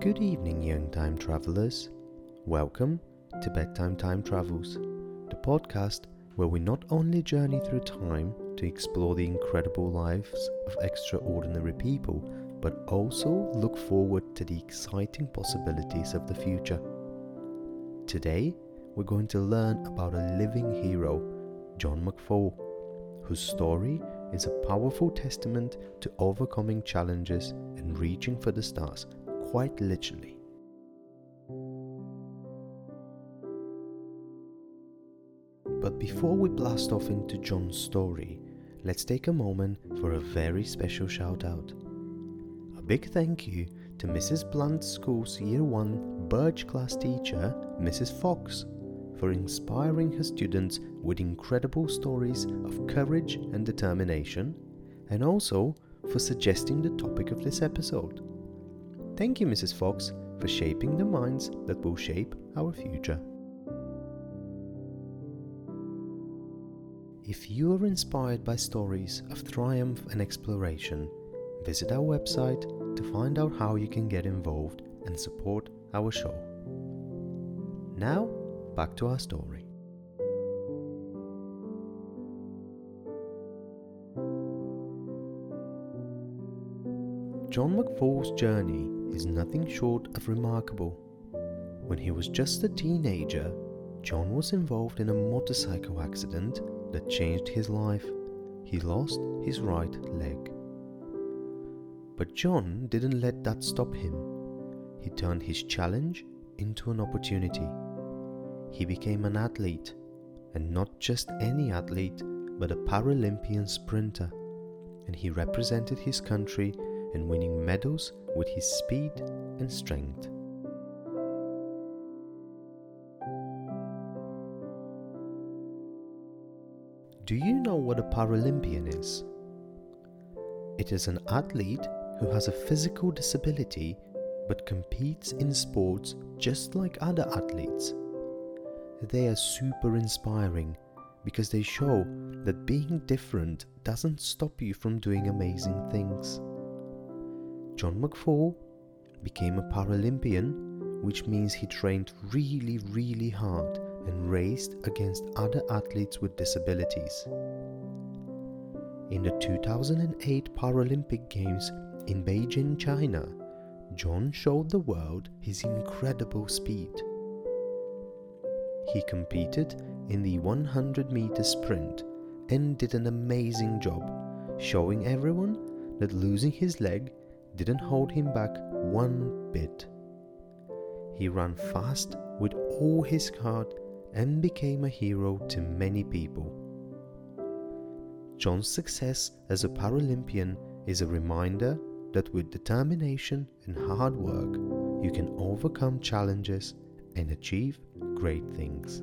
Good evening, young time travelers. Welcome to Bedtime Time Travels, the podcast where we not only journey through time to explore the incredible lives of extraordinary people, but also look forward to the exciting possibilities of the future. Today, we're going to learn about a living hero, John McFall, whose story is a powerful testament to overcoming challenges and reaching for the stars, quite literally. But before we blast off into John's story, let's take a moment for a very special shout out. A big thank you to Mrs. Blunt School's Year 1 Birch class teacher, Mrs. Fox, for inspiring her students with incredible stories of courage and determination, and also for suggesting the topic of this episode. Thank you, Mrs. Fox, for shaping the minds that will shape our future. If you are inspired by stories of triumph and exploration, visit our website to find out how you can get involved and support our show. Now, back to our story. John McFall's journey is nothing short of remarkable. When he was just a teenager, John was involved in a motorcycle accident that changed his life. He lost his right leg. But John didn't let that stop him. He turned his challenge into an opportunity. He became an athlete, and not just any athlete, but a Paralympian sprinter, and he represented his country in winning medals with his speed and strength. Do you know what a Paralympian is? It is an athlete who has a physical disability but competes in sports just like other athletes. They are super inspiring because they show that being different doesn't stop you from doing amazing things. John McFall became a Paralympian, which means he trained really, really hard and raced against other athletes with disabilities. In the 2008 Paralympic Games in Beijing, China, John showed the world his incredible speed. He competed in the 100 meter sprint and did an amazing job, showing everyone that losing his leg didn't hold him back one bit. He ran fast with all his heart and became a hero to many people. John's success as a Paralympian is a reminder that with determination and hard work, you can overcome challenges and achieve great things.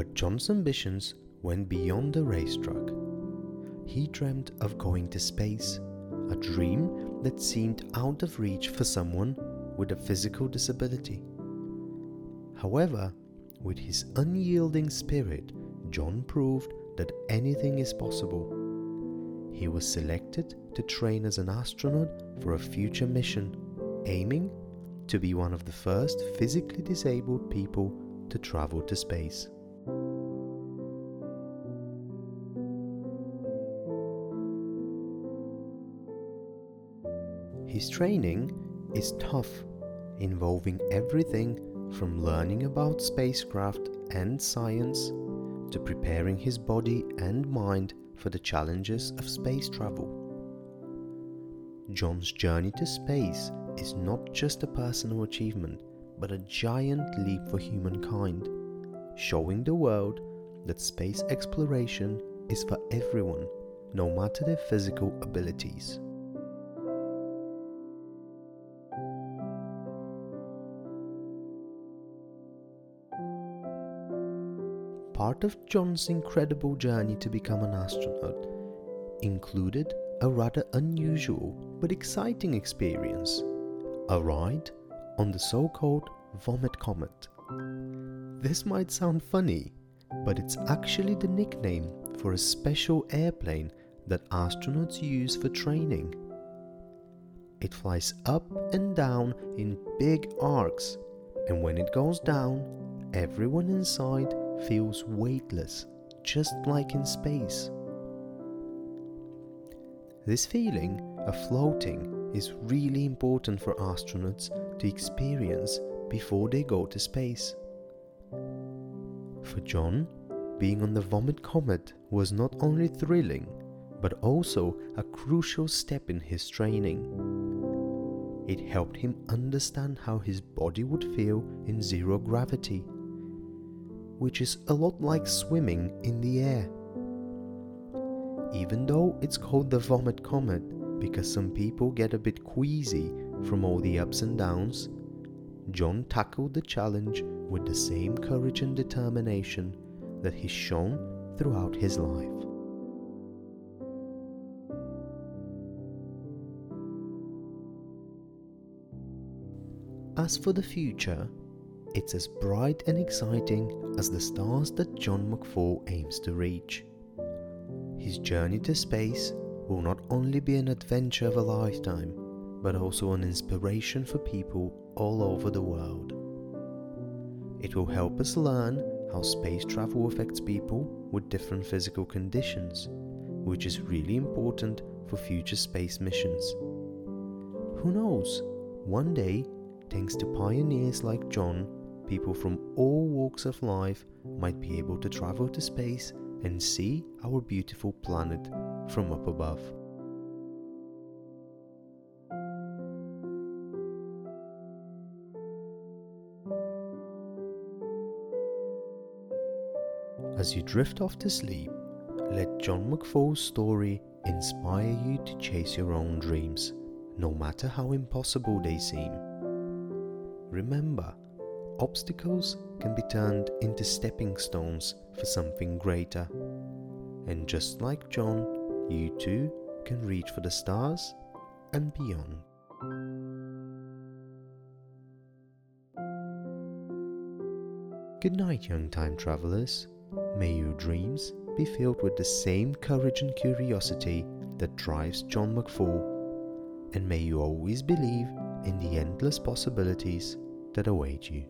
But John's ambitions went beyond the racetrack. He dreamt of going to space, a dream that seemed out of reach for someone with a physical disability. However, with his unyielding spirit, John proved that anything is possible. He was selected to train as an astronaut for a future mission, aiming to be one of the first physically disabled people to travel to space. His training is tough, involving everything from learning about spacecraft and science to preparing his body and mind for the challenges of space travel. John's journey to space is not just a personal achievement, but a giant leap for humankind, showing the world that space exploration is for everyone, no matter their physical abilities. Part of John's incredible journey to become an astronaut included a rather unusual but exciting experience a ride on the so called Vomit Comet, This might sound funny, but it's actually the nickname for a special airplane that astronauts use for training. It flies up and down in big arcs, and when it goes down, everyone inside feels weightless, just like in space. This feeling of floating is really important for astronauts to experience before they go to space. For John, being on the Vomit Comet was not only thrilling, but also a crucial step in his training. It helped him understand how his body would feel in zero gravity, which is a lot like swimming in the air. Even though it's called the Vomit Comet because some people get a bit queasy from all the ups and downs, John tackled the challenge with the same courage and determination that he's shown throughout his life. As for the future, it's as bright and exciting as the stars that John McFall aims to reach. His journey to space will not only be an adventure of a lifetime, but also an inspiration for people all over the world. It will help us learn how space travel affects people with different physical conditions, which is really important for future space missions. Who knows, one day, thanks to pioneers like John, people from all walks of life might be able to travel to space and see our beautiful planet from up above. As you drift off to sleep, let John McFall's story inspire you to chase your own dreams, no matter how impossible they seem. Remember, obstacles can be turned into stepping stones for something greater. And just like John, you too can reach for the stars and beyond. Good night, young time travelers. May your dreams be filled with the same courage and curiosity that drives John McFall, and may you always believe in the endless possibilities that await you.